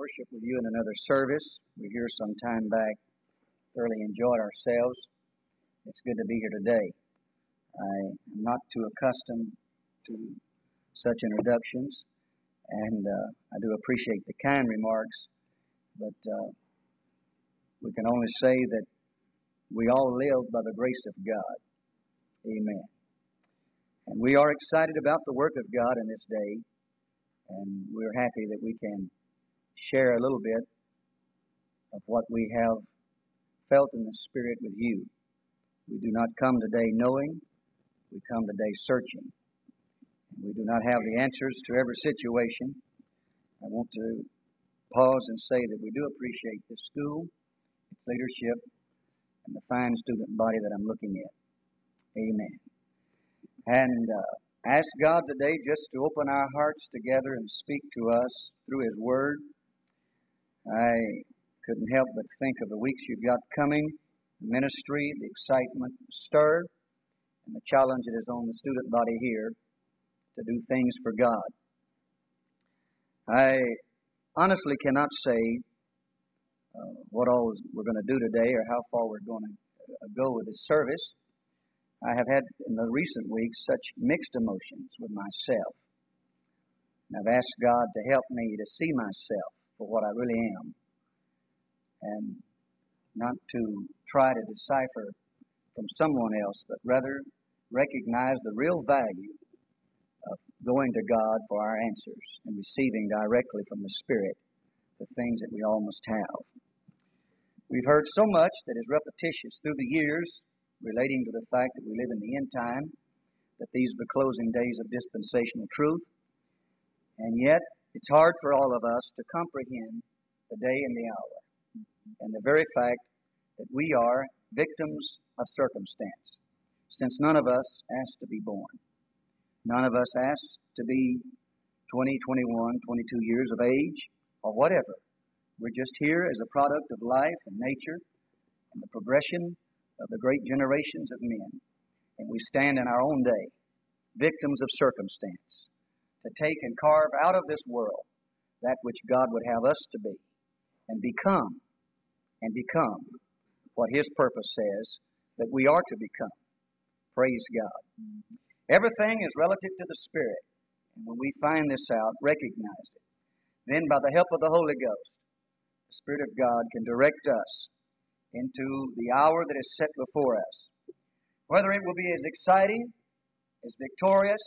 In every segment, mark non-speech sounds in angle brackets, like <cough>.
worship with you in another service. We were here some time back, thoroughly enjoyed ourselves. It's good to be here today. I am not too accustomed to such introductions, and uh, I do appreciate the kind remarks, but uh, we can only say that we all live by the grace of God. Amen. And we are excited about the work of God in this day, and we're happy that we can share a little bit of what we have felt in the Spirit with you. We do not come today knowing, we come today searching. We do not have the answers to every situation. I want to pause and say that we do appreciate this school, its leadership, and the fine student body that I'm looking at. Amen. And uh, ask God today just to open our hearts together and speak to us through His Word. I couldn't help but think of the weeks you've got coming, the ministry, the excitement, the stir, and the challenge it is on the student body here to do things for God. I honestly cannot say uh, what all we're going to do today or how far we're going to uh, go with this service. I have had in the recent weeks such mixed emotions with myself. I've asked God to help me to see myself for what I really am and not to try to decipher from someone else, but rather recognize the real value of going to God for our answers and receiving directly from the Spirit the things that we all must have. We've heard so much that is repetitious through the years relating to the fact that we live in the end time, that these are the closing days of dispensational truth, and yet it's hard for all of us to comprehend the day and the hour and the very fact that we are victims of circumstance, since none of us asked to be born. None of us asked to be 20, 21, 22 years of age or whatever. We're just here as a product of life and nature and the progression of the great generations of men. And we stand in our own day, victims of circumstance to take and carve out of this world that which God would have us to be and become and become what His purpose says that we are to become. Praise God. Everything is relative to the Spirit. And when we find this out, recognize it. Then, by the help of the Holy Ghost, the Spirit of God can direct us into the hour that is set before us. Whether it will be as exciting, as victorious,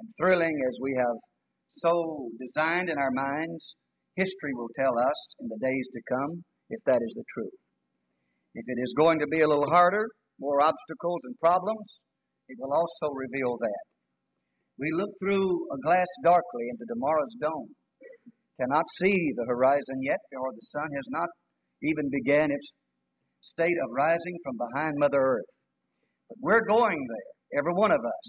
and thrilling as we have so designed in our minds, history will tell us in the days to come if that is the truth. If it is going to be a little harder, more obstacles and problems, it will also reveal that. We look through a glass darkly into tomorrow's dome, cannot see the horizon yet, for the sun has not even began its state of rising from behind Mother Earth. But we're going there, every one of us.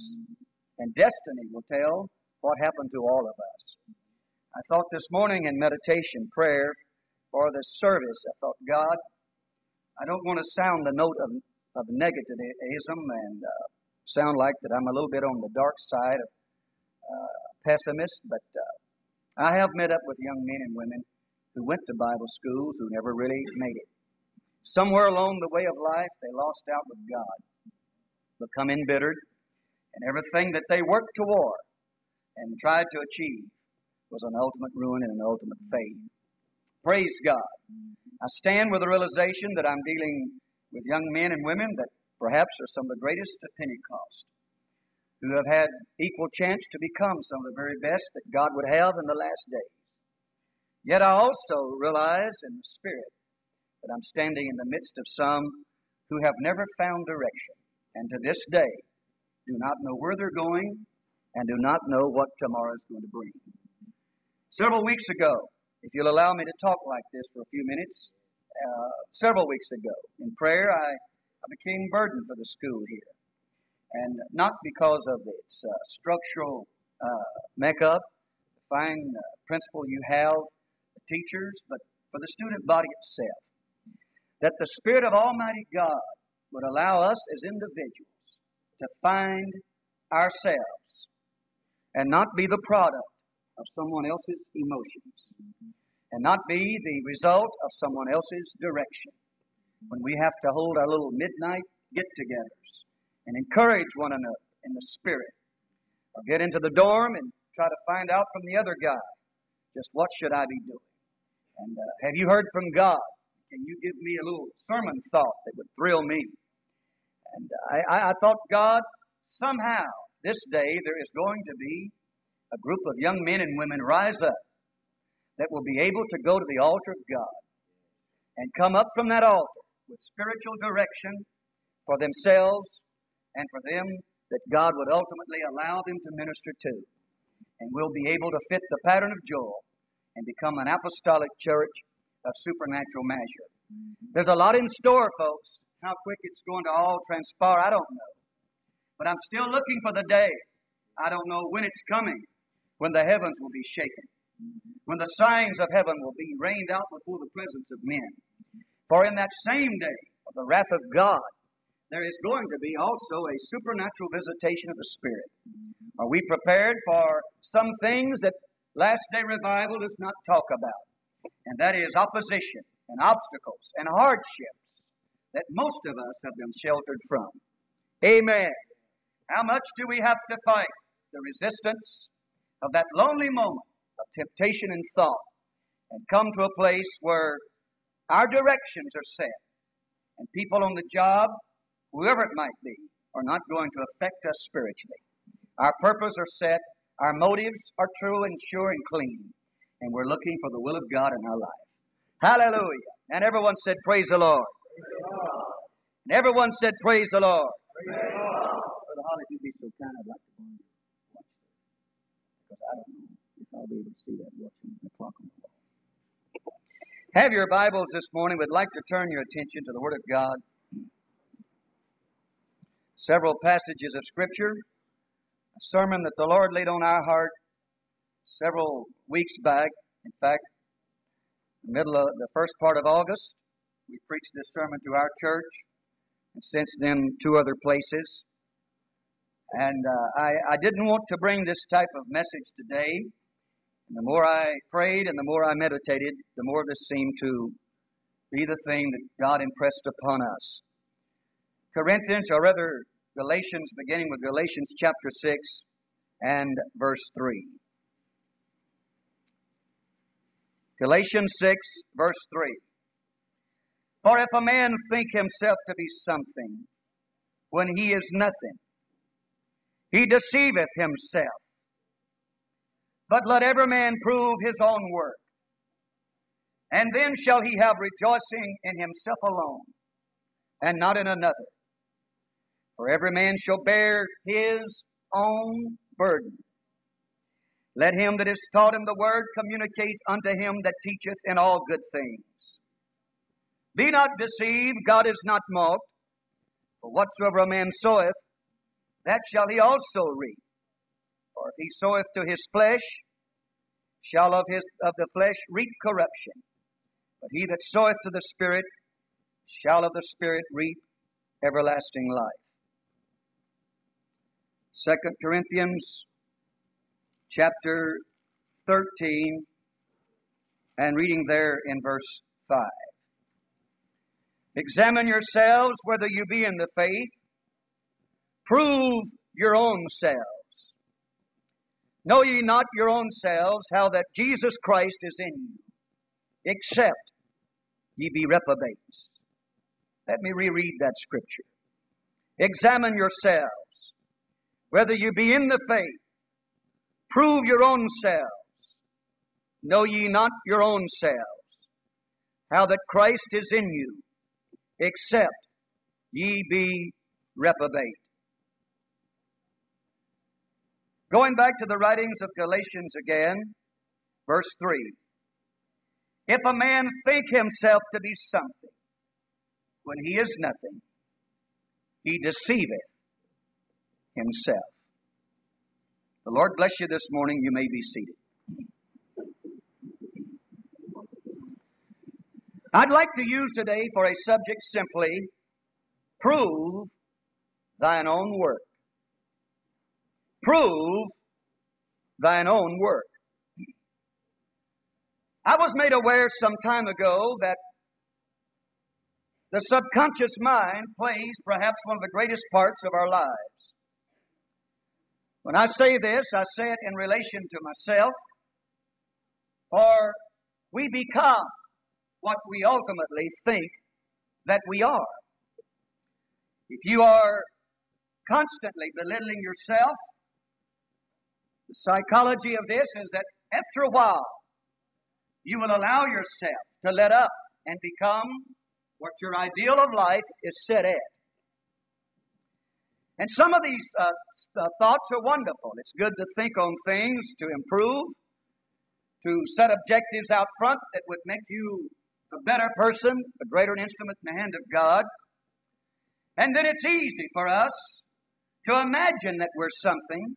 And destiny will tell what happened to all of us. I thought this morning in meditation prayer for this service, I thought, God, I don't want to sound the note of, of negativism and uh, sound like that I'm a little bit on the dark side of uh, pessimist, but uh, I have met up with young men and women who went to Bible schools who never really made it. Somewhere along the way of life, they lost out with God, become embittered, and everything that they worked toward and tried to achieve was an ultimate ruin and an ultimate fate. Praise God. I stand with the realization that I'm dealing with young men and women that perhaps are some of the greatest at Pentecost, who have had equal chance to become some of the very best that God would have in the last days. Yet I also realize in the Spirit that I'm standing in the midst of some who have never found direction, and to this day do not know where they're going, and do not know what tomorrow is going to bring. Several weeks ago, if you'll allow me to talk like this for a few minutes, uh, several weeks ago, in prayer, I, I became burdened for the school here. And not because of its uh, structural uh, makeup, the fine uh, principle you have, the teachers, but for the student body itself. That the Spirit of Almighty God would allow us as individuals to find ourselves and not be the product of someone else's emotions. and not be the result of someone else's direction. When we have to hold our little midnight get togethers and encourage one another in the Spirit, or get into the dorm and try to find out from the other guy just what should I be doing. And uh, have you heard from God? Can you give me a little sermon thought that would thrill me? And I, I, I thought, God, somehow this day there is going to be a group of young men and women rise up that will be able to go to the altar of God and come up from that altar with spiritual direction for themselves and for them that God would ultimately allow them to minister to. And will be able to fit the pattern of Joel and become an apostolic church of supernatural measure. There's a lot in store, folks. How quick it's going to all transpire, I don't know. But I'm still looking for the day. I don't know when it's coming, when the heavens will be shaken, when the signs of heaven will be rained out before the presence of men. For in that same day of the wrath of God, there is going to be also a supernatural visitation of the Spirit. Are we prepared for some things that last day revival does not talk about? And that is opposition and obstacles and hardships that most of us have been sheltered from. Amen. How much do we have to fight the resistance of that lonely moment of temptation and thought and come to a place where our directions are set and people on the job, whoever it might be, are not going to affect us spiritually. Our purposes are set, our motives are true and sure and clean, and we're looking for the will of God in our life. Hallelujah. And everyone said, Praise the Lord. And everyone said, Praise the Lord. Praise Brother Holly, if you'd be so kind, I'd like to borrow watch this. Because I don't know if I'll be able to see that watching the clock on the wall. Have your Bibles this morning. We'd like to turn your attention to the Word of God. Several passages of Scripture. A sermon that the Lord laid on our heart several weeks back. In fact, the middle of the first part of August, we preached this sermon to our church, and since then, two other places. And uh, I, I didn't want to bring this type of message today. And the more I prayed and the more I meditated, the more this seemed to be the thing that God impressed upon us. Corinthians, or rather Galatians, beginning with Galatians chapter 6 and verse 3. Galatians 6, verse 3. For if a man think himself to be something when he is nothing, he deceiveth himself. But let every man prove his own work, and then shall he have rejoicing in himself alone, and not in another. For every man shall bear his own burden. Let him that is taught in the word communicate unto him that teacheth in all good things. Be not deceived, God is not mocked. For whatsoever a man soweth, that shall he also reap. For if he soweth to his flesh, shall of his of the flesh reap corruption. But he that soweth to the Spirit shall of the Spirit reap everlasting life. Second Corinthians chapter 13 and reading there in verse 5. Examine yourselves whether you be in the faith. Prove your own selves. Know ye not your own selves how that Jesus Christ is in you, except ye be reprobates. Let me reread that scripture. Examine yourselves whether you be in the faith. Prove your own selves. Know ye not your own selves how that Christ is in you, except ye be reprobate. Going back to the writings of Galatians again, verse 3. If a man think himself to be something when he is nothing, he deceiveth himself. The Lord bless you this morning. You may be seated. I'd like to use today for a subject simply prove thine own work. Prove thine own work. I was made aware some time ago that the subconscious mind plays perhaps one of the greatest parts of our lives. When I say this, I say it in relation to myself, for we become what we ultimately think that we are. If you are constantly belittling yourself, the psychology of this is that after a while, you will allow yourself to let up and become what your ideal of life is set at. And some of these uh, uh, thoughts are wonderful. It's good to think on things to improve, to set objectives out front that would make you a better person, a greater instrument in the hand of God. And then it's easy for us to imagine that we're something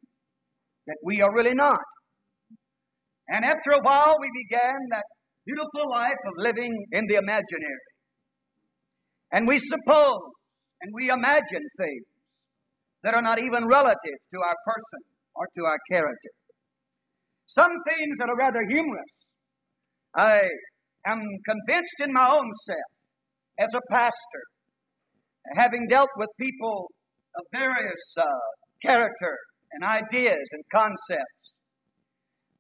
that we are really not. And after a while, we began that beautiful life of living in the imaginary. And we suppose and we imagine things that are not even relative to our person or to our character. Some things that are rather humorous. I am convinced in my own self as a pastor, having dealt with people of various uh, character and ideas and concepts,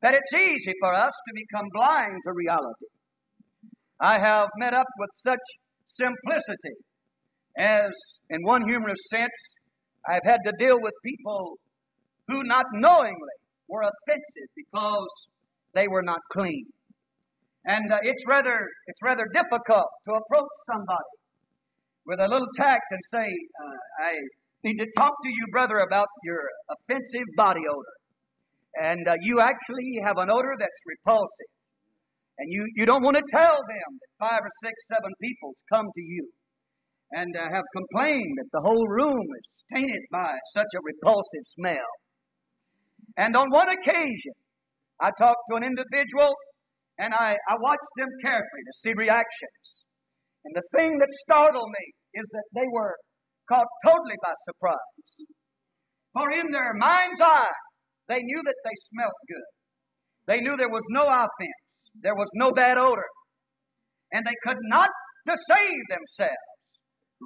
that it's easy for us to become blind to reality. I have met up with such simplicity as, in one humorous sense, I've had to deal with people who not knowingly were offensive because they were not clean. And uh, it's rather it's rather difficult to approach somebody with a little tact and say, uh, "I need to talk to you, brother, about your offensive body odor." And uh, you actually have an odor that's repulsive, and you you don't want to tell them that five or six, seven people's come to you and uh, have complained that the whole room is tainted by such a repulsive smell. And on one occasion, I talked to an individual and I, I watched them carefully to see reactions. And the thing that startled me is that they were caught totally by surprise. For in their mind's eye, they knew that they smelled good. They knew there was no offense. There was no bad odor. And they could not, save themselves,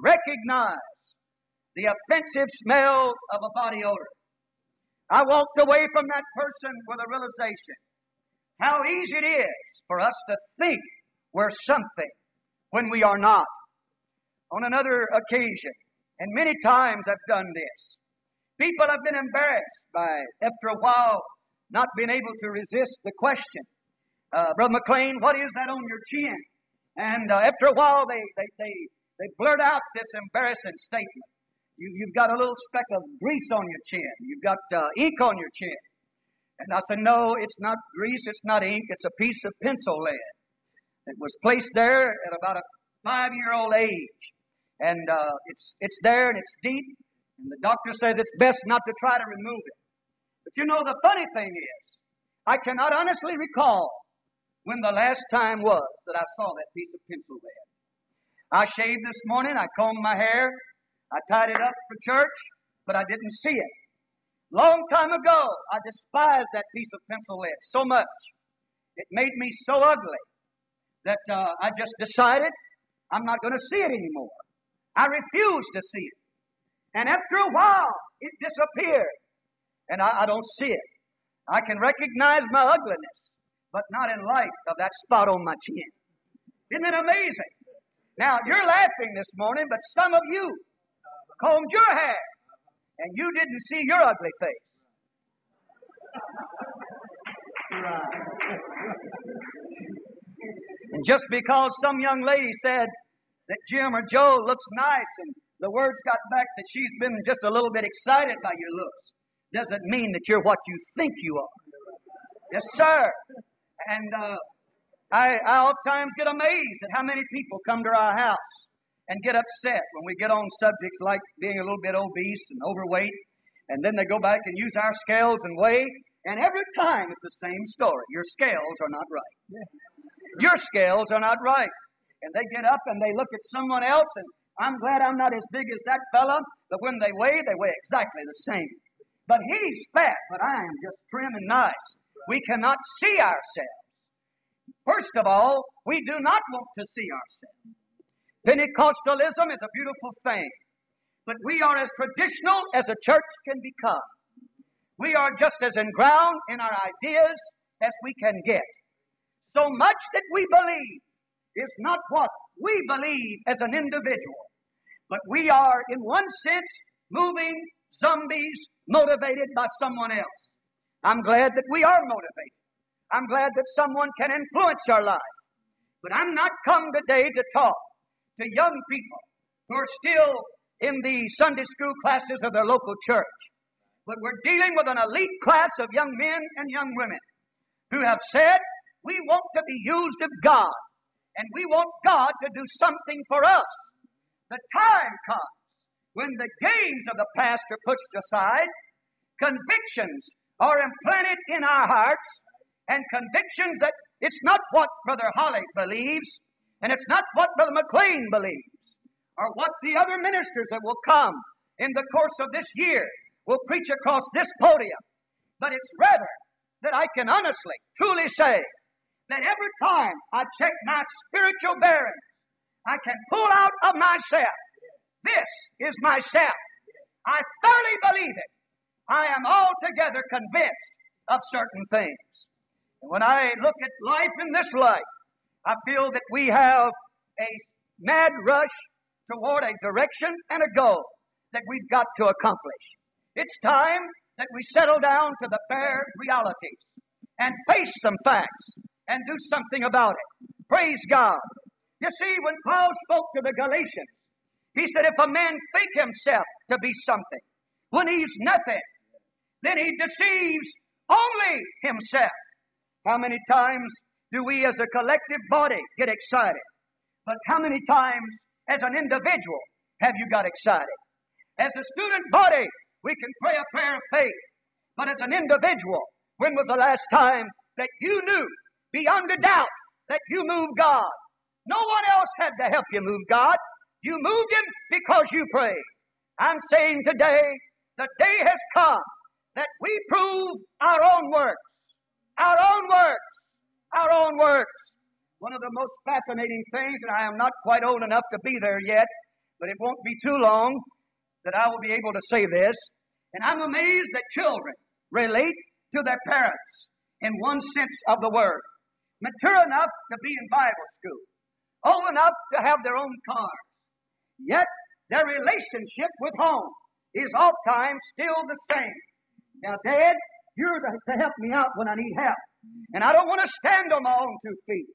recognize the offensive smell of a body odor. I walked away from that person with a realization how easy it is for us to think we're something when we are not. On another occasion, and many times I've done this, people have been embarrassed by, after a while, not being able to resist the question, uh, Brother McClain, what is that on your chin? And uh, after a while, they, they, they, they blurt out this embarrassing statement. You, you've got a little speck of grease on your chin. You've got uh, ink on your chin. And I said, No, it's not grease, it's not ink, it's a piece of pencil lead. It was placed there at about a five year old age. And uh, it's, it's there and it's deep. And the doctor says it's best not to try to remove it. But you know, the funny thing is, I cannot honestly recall when the last time was that I saw that piece of pencil lead. I shaved this morning, I combed my hair, I tied it up for church, but I didn't see it. Long time ago, I despised that piece of pencil lead so much. It made me so ugly that uh, I just decided I'm not going to see it anymore. I refused to see it. And after a while, it disappeared. And I, I don't see it. I can recognize my ugliness, but not in light of that spot on my chin. Isn't it amazing? Now, you're laughing this morning, but some of you combed your hair and you didn't see your ugly face. and just because some young lady said that Jim or Joe looks nice and the words got back that she's been just a little bit excited by your looks doesn't mean that you're what you think you are. Yes, sir. And uh, I, I oftentimes get amazed at how many people come to our house and get upset when we get on subjects like being a little bit obese and overweight, and then they go back and use our scales and weigh, and every time it's the same story. Your scales are not right. <laughs> Your scales are not right. And they get up and they look at someone else, and I'm glad I'm not as big as that fella, but when they weigh, they weigh exactly the same. But he's fat, but I am just trim and nice. We cannot see ourselves. First of all, we do not want to see ourselves. Pentecostalism is a beautiful thing, but we are as traditional as a church can become. We are just as inground in our ideas as we can get. So much that we believe is not what we believe as an individual, but we are, in one sense, moving zombies motivated by someone else. I'm glad that we are motivated. I'm glad that someone can influence our life. But I'm not come today to talk to young people who are still in the Sunday school classes of their local church. But we're dealing with an elite class of young men and young women who have said, we want to be used of God and we want God to do something for us. The time comes when the gains of the past are pushed aside, convictions are implanted in our hearts, and convictions that it's not what Brother Holly believes, and it's not what Brother McClain believes, or what the other ministers that will come in the course of this year will preach across this podium, but it's rather that I can honestly, truly say that every time I check my spiritual bearings, I can pull out of myself, this is myself. I thoroughly believe it. I am altogether convinced of certain things. And when I look at life in this light, I feel that we have a mad rush toward a direction and a goal that we've got to accomplish. It's time that we settle down to the bare realities and face some facts and do something about it. Praise God. You see, when Paul spoke to the Galatians, he said, if a man think himself to be something when he's nothing, then he deceives only himself. How many times do we as a collective body get excited? But how many times as an individual have you got excited? As a student body, we can pray a prayer of faith. But as an individual, when was the last time that you knew beyond a doubt that you moved God? No one else had to help you move God. You moved Him because you prayed. I'm saying today, the day has come that we prove our own works. Our own works. Our own works. One of the most fascinating things, and I am not quite old enough to be there yet, but it won't be too long that I will be able to say this. And I'm amazed that children relate to their parents in one sense of the word. Mature enough to be in Bible school, old enough to have their own cars. Yet their relationship with home is oftentimes still the same. Now, Dad, you're to help me out when I need help. And I don't want to stand on my own two feet.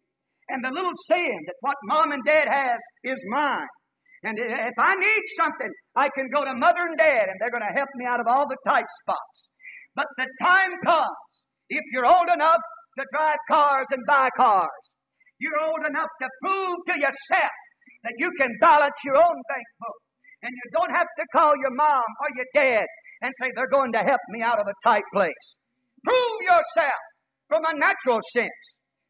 And the little saying that what mom and dad has is mine. And if I need something, I can go to mother and dad, and they're going to help me out of all the tight spots. But the time comes, if you're old enough to drive cars and buy cars, you're old enough to prove to yourself that you can balance your own bank book. And you don't have to call your mom or your dad and say, they're going to help me out of a tight place. Prove yourself from a natural sense.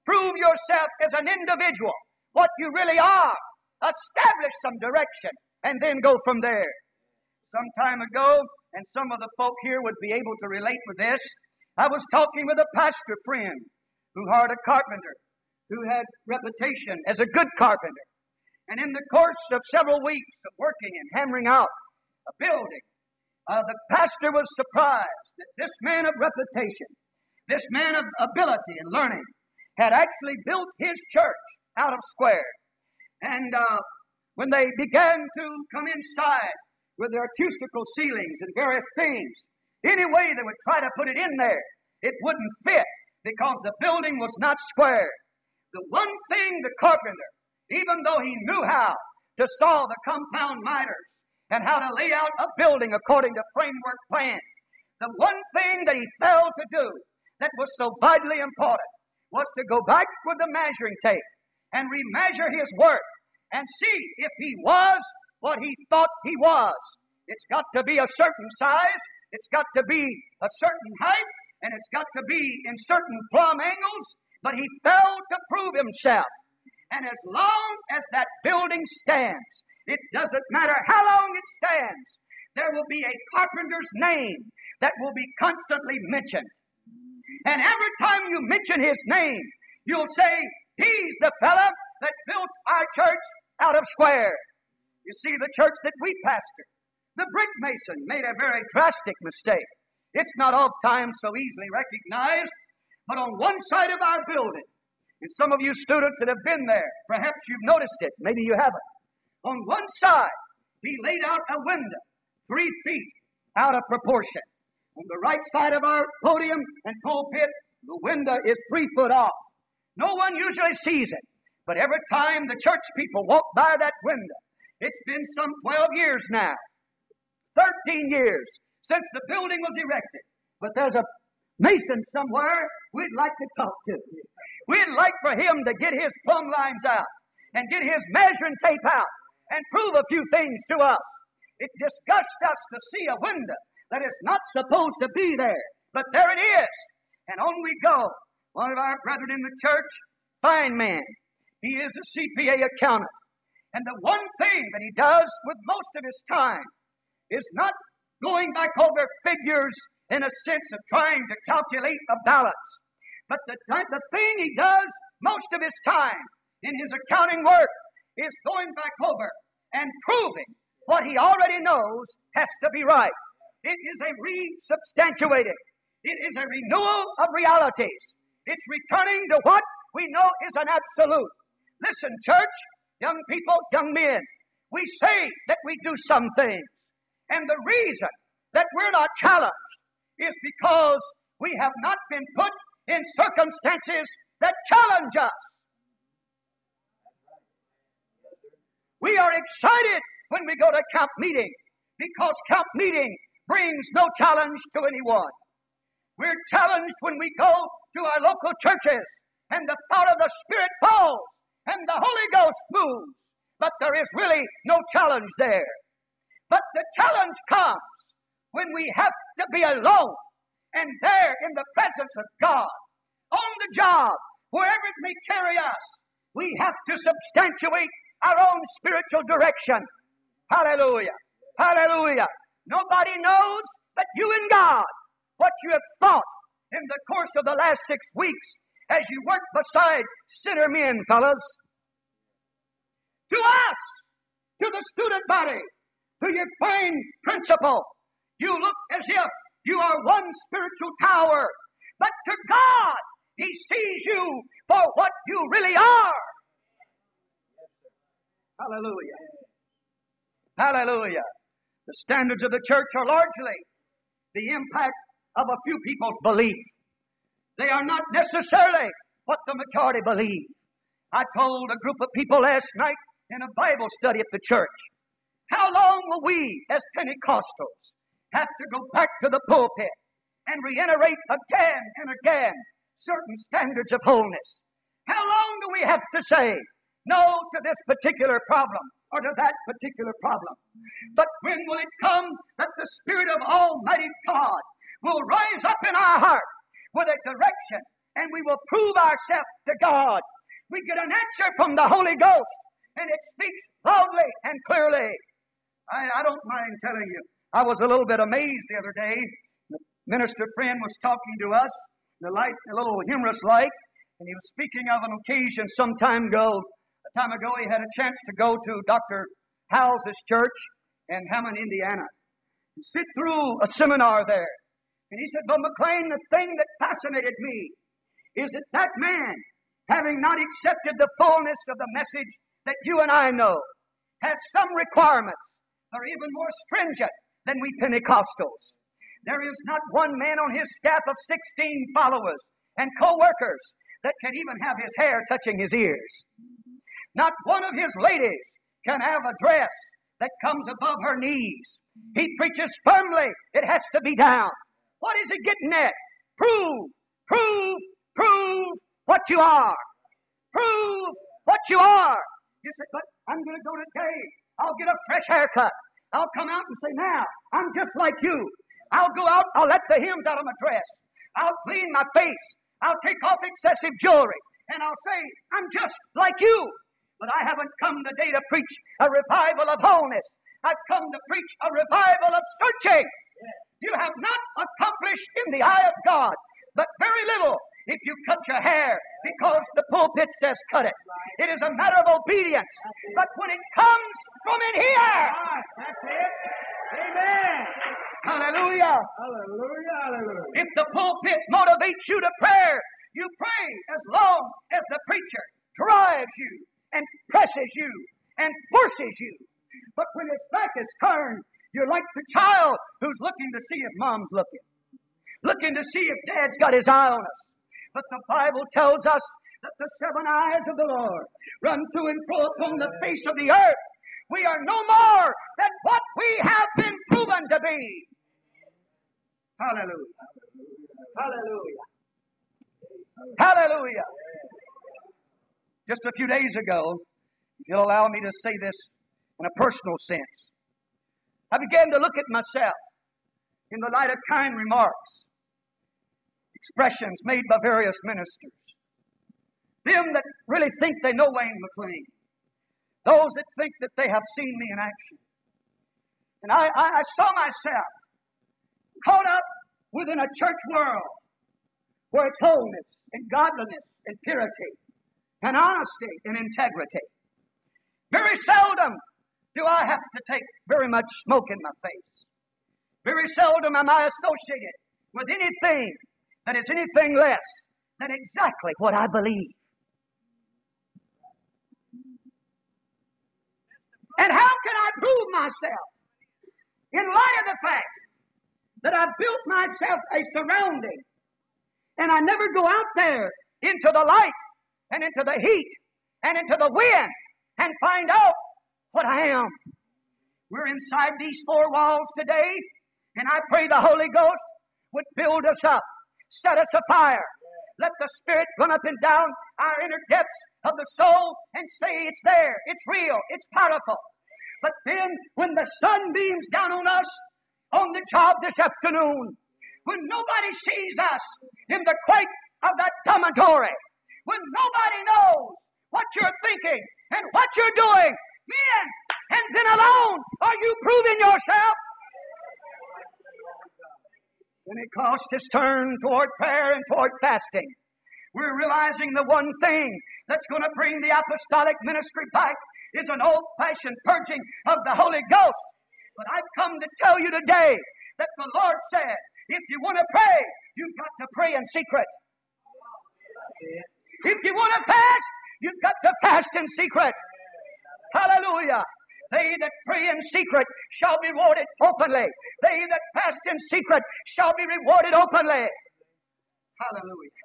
Prove yourself as an individual, what you really are. Establish some direction and then go from there. Some time ago, and some of the folk here would be able to relate with this, I was talking with a pastor friend who hired a carpenter who had reputation as a good carpenter. And in the course of several weeks of working and hammering out a building, uh, the pastor was surprised that this man of reputation, this man of ability and learning, had actually built his church out of square. And uh, when they began to come inside with their acoustical ceilings and various things, any way they would try to put it in there, it wouldn't fit because the building was not square. The one thing the carpenter, even though he knew how to saw the compound miters and how to lay out a building according to framework plan. The one thing that he failed to do that was so vitally important was to go back with the measuring tape and remeasure his work and see if he was what he thought he was. It's got to be a certain size, it's got to be a certain height, and it's got to be in certain plumb angles, but he failed to prove himself. And as long as that building stands, it doesn't matter how long it stands. There will be a carpenter's name that will be constantly mentioned. And every time you mention his name, you'll say, He's the fella that built our church out of square. You see, the church that we pastor, the brick mason made a very drastic mistake. It's not oft times so easily recognized, but on one side of our building, and some of you students that have been there, perhaps you've noticed it, maybe you haven't. On one side, he laid out a window three feet out of proportion. On the right side of our podium and pulpit, the window is three foot off. No one usually sees it, but every time the church people walk by that window, it's been some 12 years now, 13 years since the building was erected. But there's a mason somewhere we'd like to talk to. We'd like for him to get his plumb lines out and get his measuring tape out and prove a few things to us. It disgusts us to see a window that is not supposed to be there, but there it is. And on we go. One of our brethren in the church, fine man. He is a CPA accountant. And the one thing that he does with most of his time is not going back over figures in a sense of trying to calculate a balance. But the, the thing he does most of his time in his accounting work is going back over and proving what he already knows has to be right. It is a resubstantiating. It is a renewal of realities. It's returning to what we know is an absolute. Listen, church, young people, young men, we say that we do some things. And the reason that we're not challenged is because we have not been put in circumstances that challenge us. We are excited when we go to camp meeting because camp meeting brings no challenge to anyone. We're challenged when we go to our local churches and the power of the Spirit falls and the Holy Ghost moves. But there is really no challenge there. But the challenge comes when we have to be alone and there in the presence of God, on the job, wherever it may carry us, we have to substantiate our own spiritual direction Hallelujah. Hallelujah. Nobody knows but you and God what you have thought in the course of the last six weeks as you work beside sinner men, fellas. To us, to the student body, to your fine principle, you look as if you are one spiritual tower. But to God, He sees you for what you really are. Hallelujah. Hallelujah. The standards of the church are largely the impact of a few people's belief. They are not necessarily what the majority believe. I told a group of people last night in a Bible study at the church, how long will we as Pentecostals have to go back to the pulpit and reiterate again and again certain standards of wholeness? How long do we have to say no to this particular problem or to that particular problem. But when will it come that the Spirit of Almighty God will rise up in our heart with a direction and we will prove ourselves to God? We get an answer from the Holy Ghost and it speaks loudly and clearly. I, I don't mind telling you, I was a little bit amazed the other day. The minister friend was talking to us, the light, a little humorous like, and he was speaking of an occasion some time ago time ago, he had a chance to go to Dr. Hyles' church in Hammond, Indiana, and sit through a seminar there. And he said, But McClain, the thing that fascinated me is that that man, having not accepted the fullness of the message that you and I know, has some requirements that are even more stringent than we Pentecostals. There is not one man on his staff of 16 followers and co-workers that can even have his hair touching his ears. Not one of his ladies can have a dress that comes above her knees. He preaches firmly, it has to be down. What is he getting at? Prove, prove, prove what you are. Prove what you are. But I'm going to go today. I'll get a fresh haircut. I'll come out and say, now, I'm just like you. I'll go out, I'll let the hymns out of my dress. I'll clean my face. I'll take off excessive jewelry. And I'll say, I'm just like you. But I haven't come today to preach a revival of wholeness. I've come to preach a revival of searching. You have not accomplished in the eye of God but very little if you cut your hair because the pulpit says cut it. It is a matter of obedience. But when it comes from in here, That's it. Amen. hallelujah. Hallelujah. Hallelujah. If the pulpit motivates you to prayer, you pray as long as the preacher drives you and presses you and forces you. But when his back is turned, you're like the child who's looking to see if mom's looking, looking to see if dad's got his eye on us. But the Bible tells us that the seven eyes of the Lord run to and fro upon the face of the earth. We are no more than what we have been proven to be. Hallelujah. Hallelujah. Hallelujah. Just a few days ago, if you'll allow me to say this in a personal sense, I began to look at myself in the light of kind remarks, expressions made by various ministers, them that really think they know Wayne McClain, those that think that they have seen me in action. And I, I, I saw myself caught up within a church world where it's wholeness and godliness and purity and honesty and integrity. Very seldom do I have to take very much smoke in my face. Very seldom am I associated with anything that is anything less than exactly what I believe. And how can I prove myself? In light of the fact that I've built myself a surrounding and I never go out there into the light and into the heat and into the wind and find out what I am. We're inside these four walls today, and I pray the Holy Ghost would build us up, set us afire. Let the Spirit run up and down our inner depths of the soul and say it's there, it's real, it's powerful. But then, when the sun beams down on us on the job this afternoon, when nobody sees us in the quake of that dormitory, when nobody knows what you're thinking and what you're doing, then and then alone are you proving yourself. Pentecost has turned toward prayer and toward fasting. We're realizing the one thing that's going to bring the apostolic ministry back is an old fashioned purging of the Holy Ghost. But I've come to tell you today that the Lord said, if you want to pray, you've got to pray in secret. If you want to fast, you've got to fast in secret. Hallelujah. They that pray in secret shall be rewarded openly. They that fast in secret shall be rewarded openly. Hallelujah.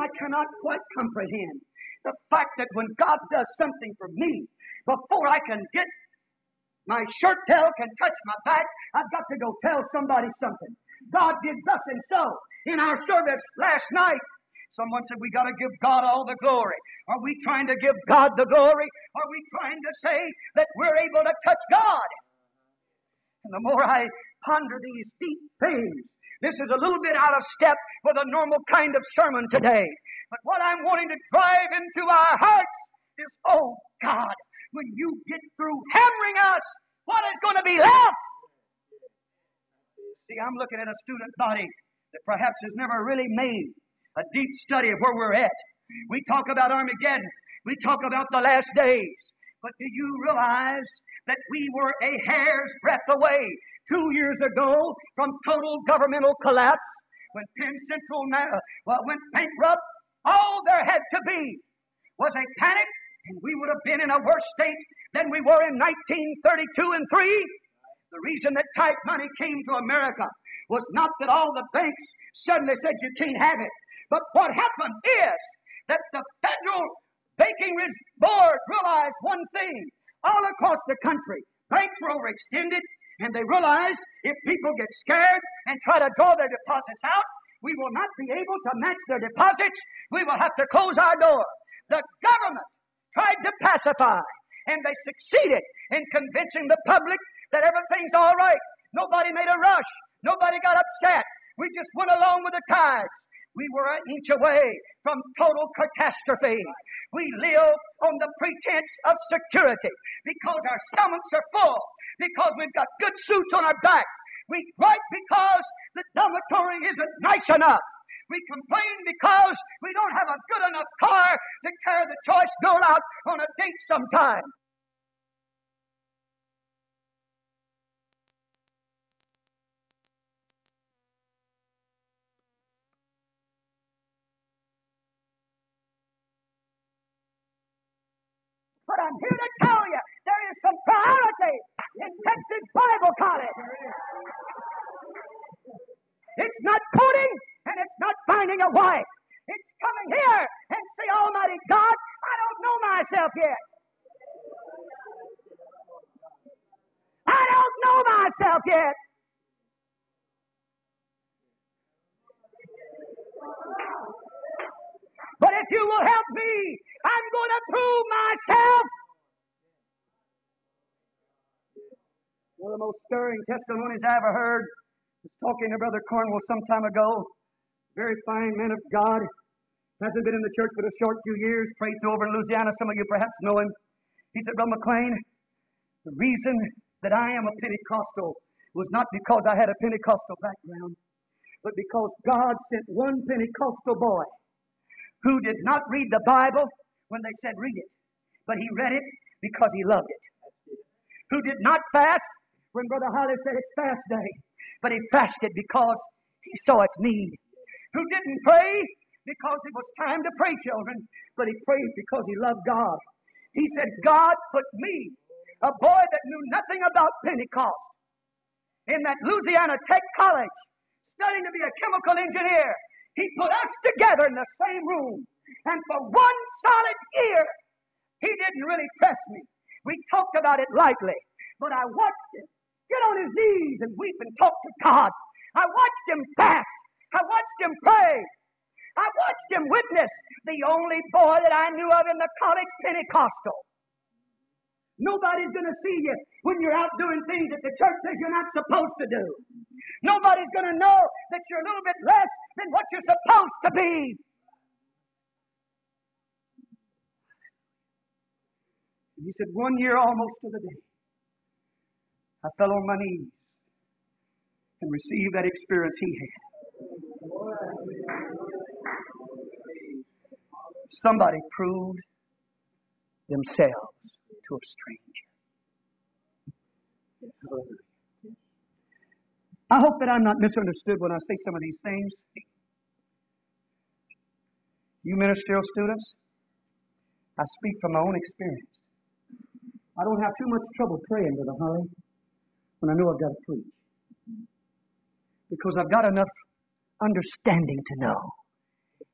I cannot quite comprehend the fact that when God does something for me, before I can get my shirt tail can touch my back, I've got to go tell somebody something. God did thus and so in our service last night. Someone said we got to give God all the glory. Are we trying to give God the glory? Are we trying to say that we're able to touch God? And the more I ponder these deep things, this is a little bit out of step with a normal kind of sermon today. But what I'm wanting to drive into our hearts is, oh God, when you get through hammering us, what is going to be left? See, I'm looking at a student body that perhaps has never really made a deep study of where we're at. We talk about Armageddon. We talk about the last days. But do you realize that we were a hair's breadth away two years ago from total governmental collapse? When Penn Central went bankrupt, all there had to be was a panic, and we would have been in a worse state than we were in 1932 and 3. The reason that tight money came to America was not that all the banks suddenly said you can't have it. But what happened is that the federal banking board realized one thing all across the country. Banks were overextended, and they realized if people get scared and try to draw their deposits out, we will not be able to match their deposits. We will have to close our door. The government tried to pacify, and they succeeded in convincing the public that everything's all right. Nobody made a rush. Nobody got upset. We just went along with the tides. We were an inch away from total catastrophe. We live on the pretense of security because our stomachs are full, because we've got good suits on our back. We gripe because the dormitory isn't nice enough. We complain because we don't have a good enough car to carry the choice girl out on a date sometime. But I'm here to tell you there is some priority in Texas Bible College. It's not coding and it's not finding a wife. It's coming here and say, Almighty God, I don't know myself yet. I don't know myself yet. But if you will help me, I'm going to prove myself. One of the most stirring testimonies I ever heard was talking to Brother Cornwell some time ago. Very fine man of God. Hasn't been in the church but a short few years. Prayed over in Louisiana. Some of you perhaps know him. He said, Brother McClain, the reason that I am a Pentecostal was not because I had a Pentecostal background, but because God sent one Pentecostal boy who did not read the Bible when they said read it, but he read it because he loved it. Who did not fast when Brother Holly said it's fast day, but he fasted because he saw its need. Who didn't pray because it was time to pray, children, but he prayed because he loved God. He said, God put me, a boy that knew nothing about Pentecost, in that Louisiana Tech College, studying to be a chemical engineer. He put us together in the same room. And for one solid year, he didn't really press me. We talked about it lightly, but I watched him get on his knees and weep and talk to God. I watched him fast. I watched him pray. I watched him witness the only boy that I knew of in the college Pentecostal. Nobody's going to see you when you're out doing things that the church says you're not supposed to do. Nobody's going to know that you're a little bit less than what you're supposed to be. And he said, one year almost to the day, I fell on my knees and received that experience he had. Somebody proved themselves to a stranger. I hope that I'm not misunderstood when I say some of these things. You ministerial students, I speak from my own experience. I don't have too much trouble praying, Brother Holly, when I know I've got to preach. Because I've got enough understanding to know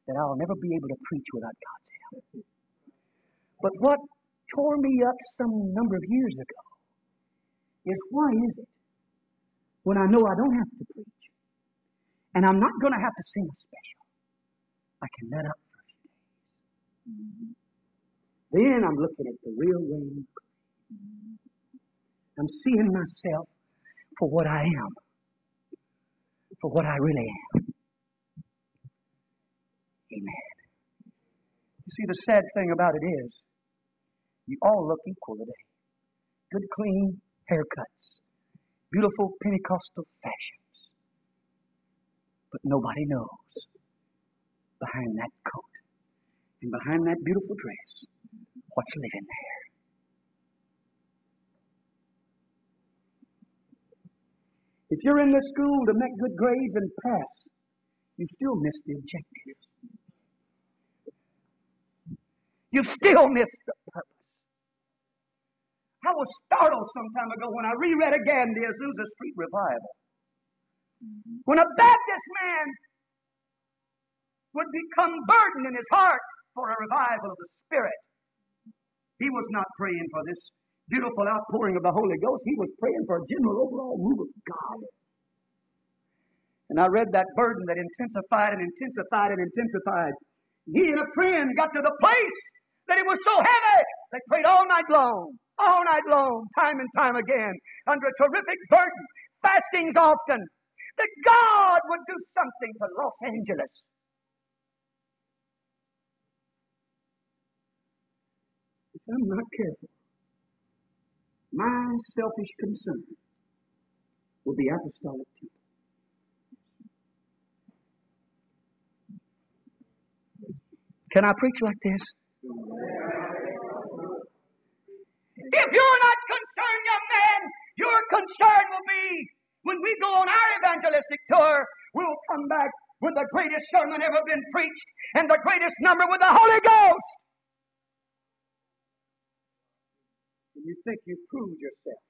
that I'll never be able to preach without God's help. But what tore me up some number of years ago is why is it when I know I don't have to preach and I'm not going to have to sing a special, I can let up for a few days. Then I'm looking at the real way. I'm seeing myself for what I am, for what I really am. Amen. You see, the sad thing about it is, you all look equal today. Good, clean haircuts, beautiful Pentecostal fashions. But nobody knows behind that coat and behind that beautiful dress what's living there. If you're in this school to make good grades and pass, you still miss the objectives. You've still missed the. I was startled some time ago when I reread again the Azusa Street Revival. Mm-hmm. When a Baptist man would become burdened in his heart for a revival of the Spirit, he was not praying for this beautiful outpouring of the Holy Ghost. He was praying for a general overall move of God. And I read that burden that intensified and intensified and intensified. He and a friend got to the place that it was so heavy, they prayed all night long, all night long, time and time again, under a terrific burden, fastings often, that God would do something for Los Angeles. If I'm not careful, my selfish concern will be apostolic temple. Can I preach like this? If you're not concerned, young man, your concern will be when we go on our evangelistic tour, we'll come back with the greatest sermon ever been preached and the greatest number with the Holy Ghost. And you think you've proved yourself.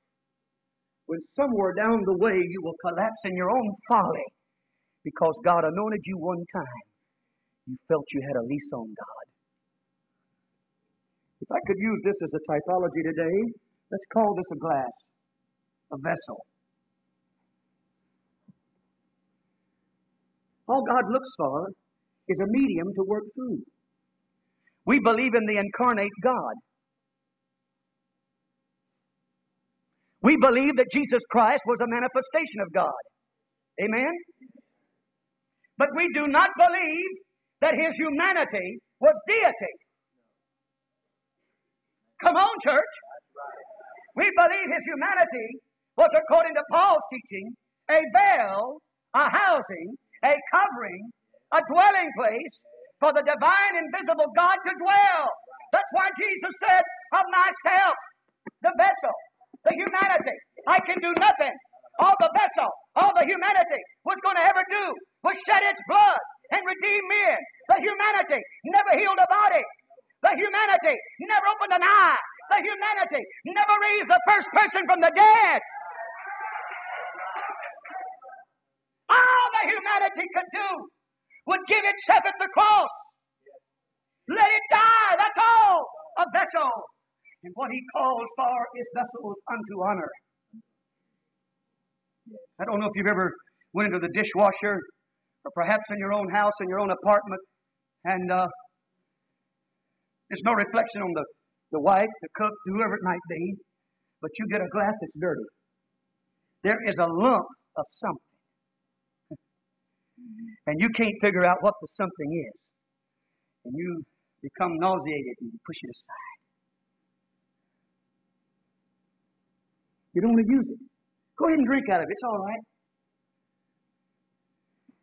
When somewhere down the way you will collapse in your own folly because God anointed you one time, you felt you had a lease on God. If I could use this as a typology today, let's call this a glass, a vessel. All God looks for is a medium to work through. We believe in the incarnate God. We believe that Jesus Christ was a manifestation of God. Amen? But we do not believe that his humanity was deity. Come on, church. We believe his humanity was, according to Paul's teaching, a veil, a housing, a covering, a dwelling place for the divine, invisible God to dwell. That's why Jesus said, Of myself, the vessel, the humanity, I can do nothing. All the vessel, all the humanity was going to ever do was shed its blood and redeem men. The humanity never healed a body. The humanity never opened an eye. The humanity never raised the first person from the dead. All the humanity could do would give itself at the cross. Let it die. That's all. A vessel. And what he calls for is vessels unto honor. I don't know if you've ever went into the dishwasher or perhaps in your own house, in your own apartment, and uh, there's no reflection on the, the wife, the cook, whoever it might be, but you get a glass that's dirty. There is a lump of something. <laughs> And you can't figure out what the something is. And you become nauseated and you push it aside. You don't want to use it. Go ahead and drink out of it. It's all right.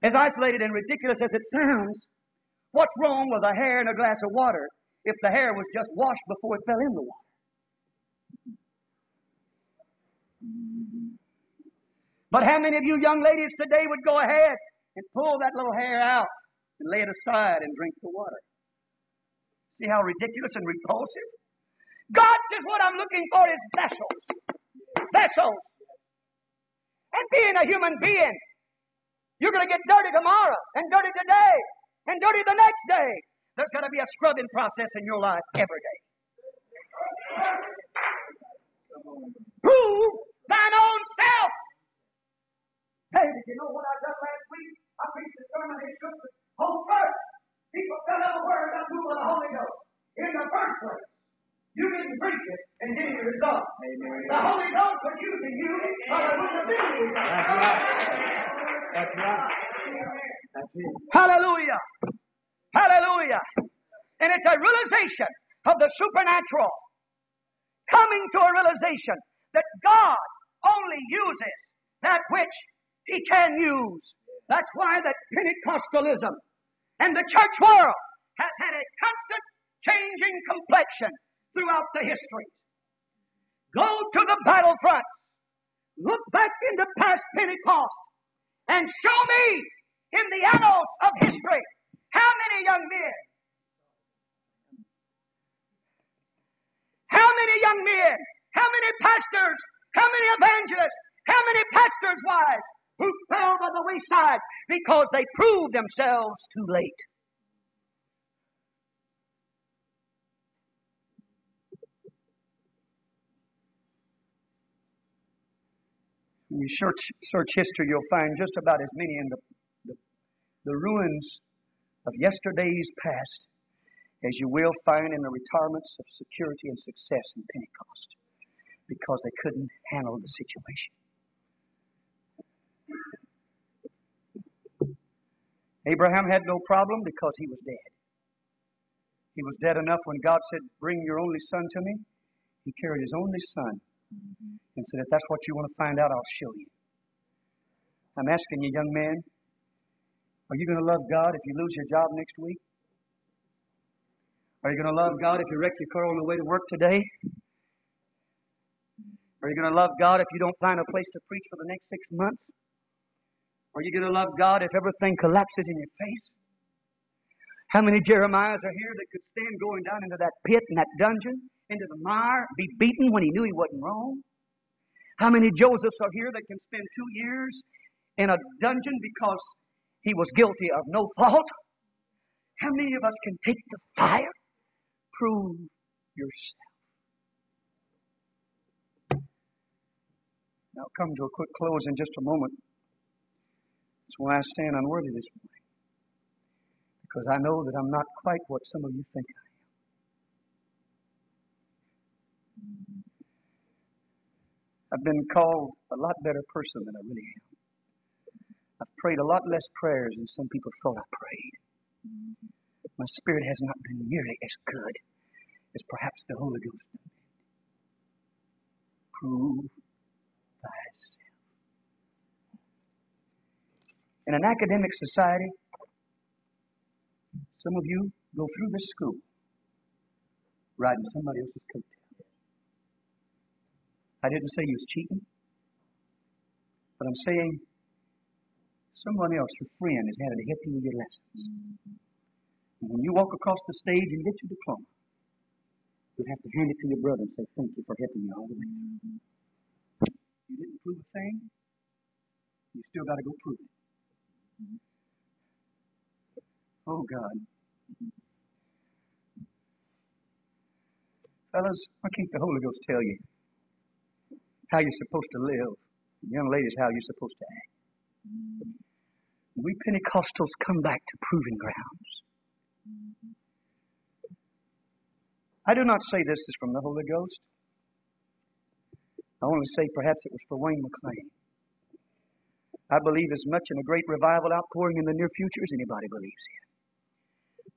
As isolated and ridiculous as it sounds, what's wrong with a hair in a glass of water if the hair was just washed before it fell in the water? But how many of you young ladies today would go ahead and pull that little hair out and lay it aside and drink the water? See how ridiculous and repulsive? God says what I'm looking for is vessels. Vessels. And being a human being, you're going to get dirty tomorrow, and dirty today, and dirty the next day. There's going to be a scrubbing process in your life every day. Prove thine own self. Hey, did you know what I done last week? I preached a sermon that shook the whole church. People fell over word about who was the Holy Ghost. In the first place, you didn't preach it and didn't get result. The Holy Ghost was using you, but it wouldn't have. That's right. That's right. That's it. Hallelujah. Hallelujah. And it's a realization of the supernatural. Coming to a realization that God only uses that which He can use. That's why that Pentecostalism and the church world has had a constant changing complexion throughout the history. Go to the battlefront. Look back into past Pentecost and show me in the annals of history how many young men, how many young men, how many pastors, how many evangelists, how many pastors' wives who fell by the wayside because they proved themselves too late. When you search, search history, you'll find just about as many in the, the, the ruins of yesterday's past as you will find in the retirements of security and success in Pentecost because they couldn't handle the situation. Abraham had no problem because he was dead. He was dead enough when God said, Bring your only son to me. He carried his only son and said, If that's what you want to find out, I'll show you. I'm asking you, young man, are you going to love God if you lose your job next week? Are you going to love God if you wreck your car on the way to work today? Are you going to love God if you don't find a place to preach for the next six months? Are you going to love God if everything collapses in your face? How many Jeremiahs are here that could stand going down into that pit and that dungeon, into the mire, be beaten when he knew he wasn't wrong? How many Josephs are here that can spend two years in a dungeon because he was guilty of no fault? How many of us can take the fire? Prove yourself. Now, come to a quick close in just a moment. That's why I stand unworthy this morning. Because I know that I'm not quite what some of you think I am. I've been called a lot better person than I really am. Prayed a lot less prayers than some people thought I prayed. My spirit has not been nearly as good as perhaps the Holy Ghost. Prove thyself. In an academic society, some of you go through this school riding somebody else's coattail. I didn't say you was cheating, but I'm saying someone else, your friend, is having to help you with your lessons. And when you walk across the stage and get your diploma, you have to hand it to your brother and say, Thank you for helping me all the way. You didn't prove a thing, you still got to go prove it. Oh, God. Fellas, why can't the Holy Ghost tell you how you're supposed to live? Young ladies, how you're supposed to act. We Pentecostals come back to proving grounds. I do not say this is from the Holy Ghost. I only say perhaps it was for Wayne McClain. I believe as much in a great revival outpouring in the near future as anybody believes in.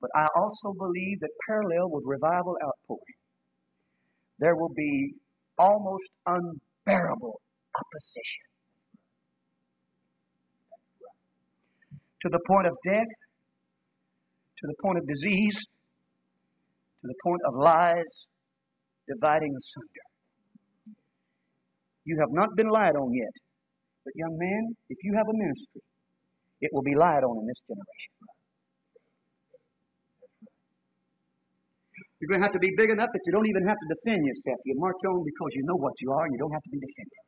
But I also believe that parallel with revival outpouring, there will be almost unbearable opposition to the point of death, to the point of disease, to the point of lies dividing asunder. You have not been lied on yet. But, young man, if you have a ministry, it will be lied on in this generation. You're going to have to be big enough that you don't even have to defend yourself. You march on because you know what you are and you don't have to be defended.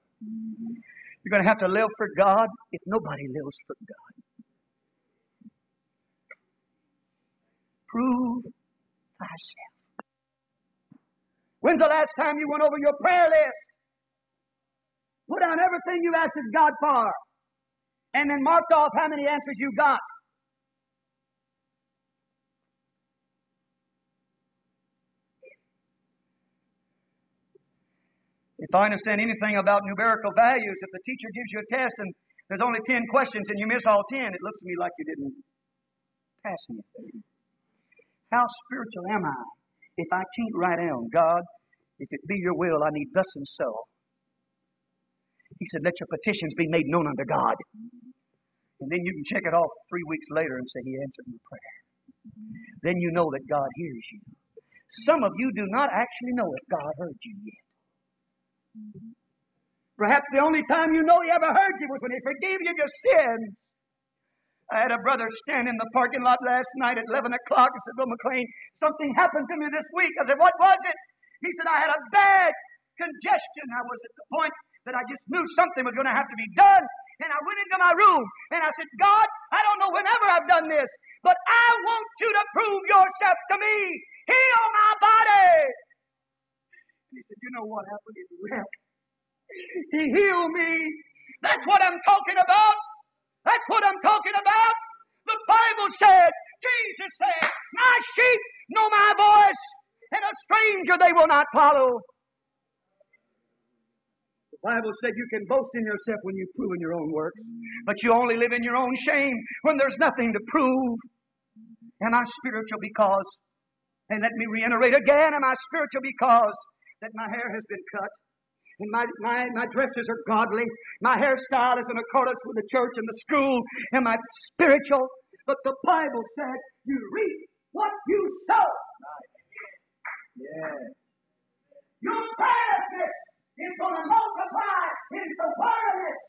You're going to have to live for God if nobody lives for God. Prove thyself. When's the last time you went over your prayer list? Put down everything you asked God for, and then marked off how many answers you got. If I understand anything about numerical values, if the teacher gives you a test and there's only 10 questions and you miss all 10, it looks to me like you didn't pass anything. How spiritual am I if I can't write down, God, if it be your will, I need thus and so. He said, Let your petitions be made known unto God. And then you can check it off three weeks later and say, He answered my prayer. Then you know that God hears you. Some of you do not actually know if God heard you yet. Perhaps the only time you know He ever heard you was when He forgave you your sins. I had a brother stand in the parking lot last night at 11 o'clock and said, Bill McClain, something happened to me this week. I said, What was it? He said, I had a bad congestion. I was at the point that I just knew something was going to have to be done. And I went into my room and I said, God, I don't know whenever I've done this, but I want you to prove yourself to me. Heal my body. He said, You know what happened? He healed me. That's what I'm talking about. That's what I'm talking about. The Bible said, Jesus said, My sheep know my voice, and a stranger they will not follow. The Bible said you can boast in yourself when you've proven your own works, but you only live in your own shame when there's nothing to prove. Am I spiritual because, and let me reiterate again, am I spiritual because that my hair has been cut? And my, my, my dresses are godly. My hairstyle is in accordance with the church and the school. and I spiritual? But the Bible said you reap what you sow. Yes. Your prayerlessness is going to multiply into wordless.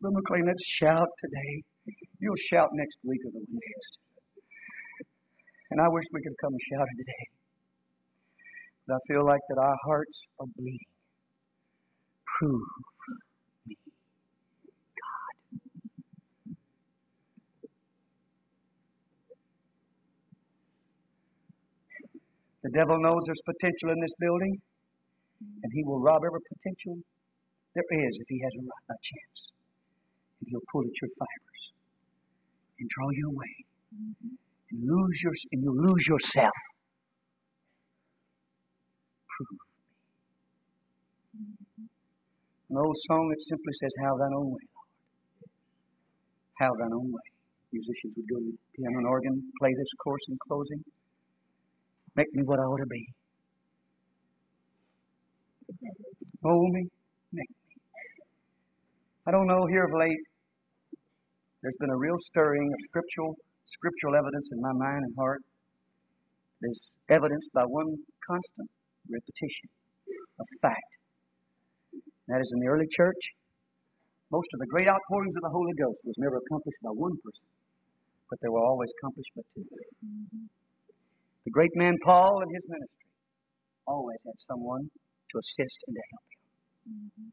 Brother McClain, let's shout today. You'll shout next week or the week next. And I wish we could come and shout it today. But I feel like that our hearts are bleeding. Prove me, God. The devil knows there's potential in this building, and he will rob every potential there is if he has a, a chance. And he'll pull at your fibers and draw you away and lose your and you'll lose yourself. Prove me. An old song that simply says, Have thine own way, Lord. Have thine own way. Musicians would go to the piano and organ, play this course in closing. Make me what I ought to be. Mold me, make me. I don't know here of late, there's been a real stirring of scriptural scriptural evidence in my mind and heart. Is evidenced by one constant repetition of fact. That is in the early church, most of the great outpourings of the Holy Ghost was never accomplished by one person, but they were always accomplished by two. The great man Paul and his ministry always had someone to assist and to help him. Mm-hmm.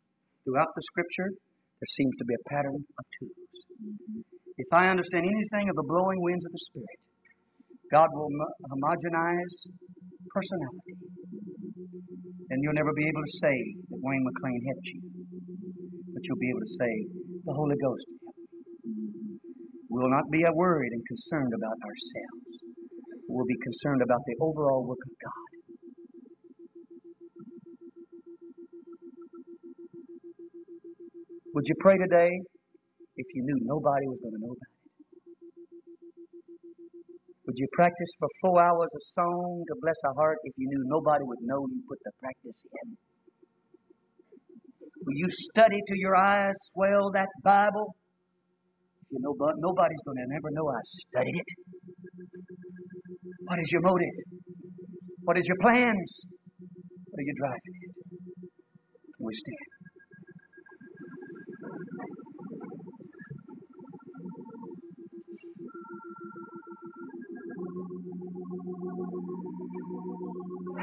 Throughout the scripture, there seems to be a pattern of twos. If I understand anything of the blowing winds of the Spirit, God will homogenize personality. And you'll never be able to say that Wayne McClain helped you. But you'll be able to say, the Holy Ghost helped me. We will not be worried and concerned about ourselves. We'll be concerned about the overall work of God. Would you pray today if you knew nobody was going to know about it? Would you practice for four hours a song to bless a heart if you knew nobody would know you put the practice in? Will you study till your eyes swell that Bible? You know, but nobody's going to never know I studied it. What is your motive? What is your plans? What are you driving at? Can we stand?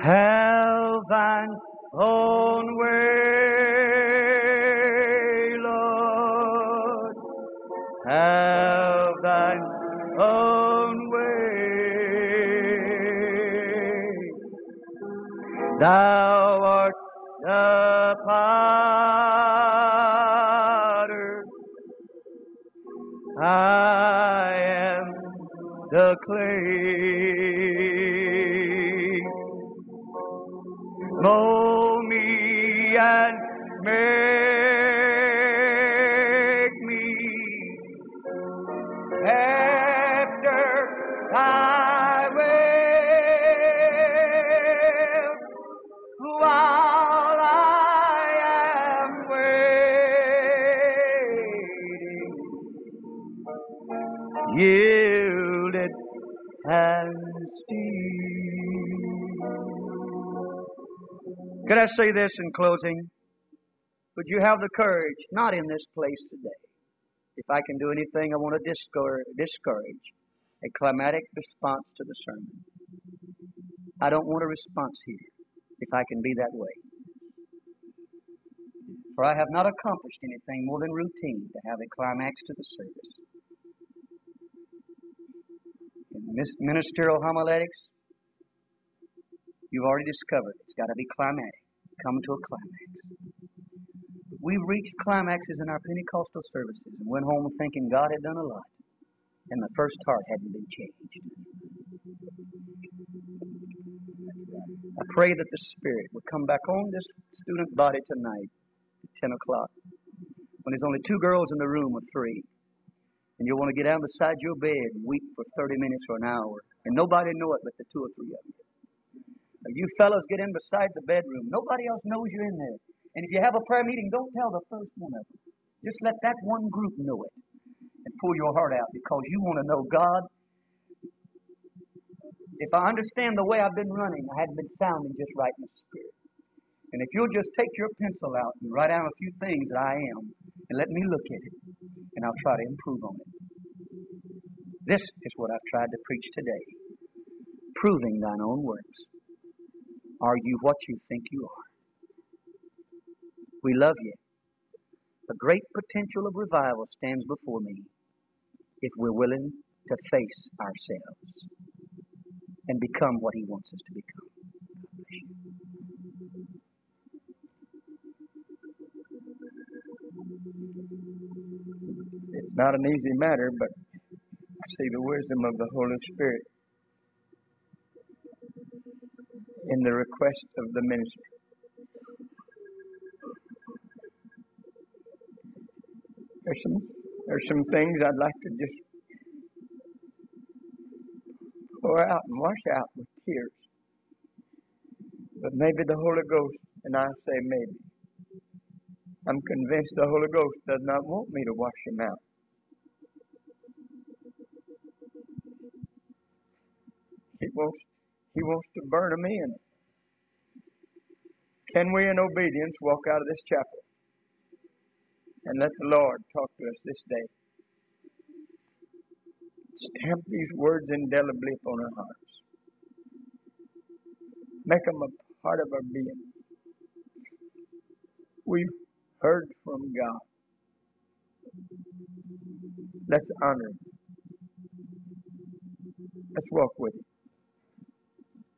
Have thine own way, Lord. Have thine own way. Thou I say this in closing? Would you have the courage, not in this place today, if I can do anything, I want to discourage, discourage a climatic response to the sermon. I don't want a response here, if I can be that way. For I have not accomplished anything more than routine to have a climax to the service. In ministerial homiletics, you've already discovered it's got to be climatic, come to a climax. We reached climaxes in our Pentecostal services and went home thinking God had done a lot, and the first heart hadn't been changed. I pray that the Spirit would come back on this student body tonight at 10 o'clock when there's only two girls in the room or three. And you'll want to get down beside your bed and weep for 30 minutes or an hour. And nobody know it but the two or three of you. You fellows get in beside the bedroom. Nobody else knows you're in there. And if you have a prayer meeting, don't tell the first one of them. Just let that one group know it and pull your heart out because you want to know God. If I understand the way I've been running, I hadn't been sounding just right in the spirit. And if you'll just take your pencil out and write down a few things that I am and let me look at it, and I'll try to improve on it. This is what I've tried to preach today proving thine own works. Are you what you think you are? We love you. A great potential of revival stands before me if we're willing to face ourselves and become what He wants us to become. It's not an easy matter, but I see the wisdom of the Holy Spirit in the request of the ministry. There's some there's some things I'd like to just pour out and wash out with tears. But maybe the Holy Ghost, and I say maybe, I'm convinced the Holy Ghost does not want me to wash him out. He wants he wants to burn them in. Can we in obedience walk out of this chapel and let the Lord talk to us this day? Stamp these words indelibly upon our hearts. Make them a part of our being. We've heard from God. Let's honor Him. Let's walk with Him.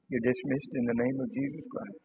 You're dismissed in the name of Jesus Christ.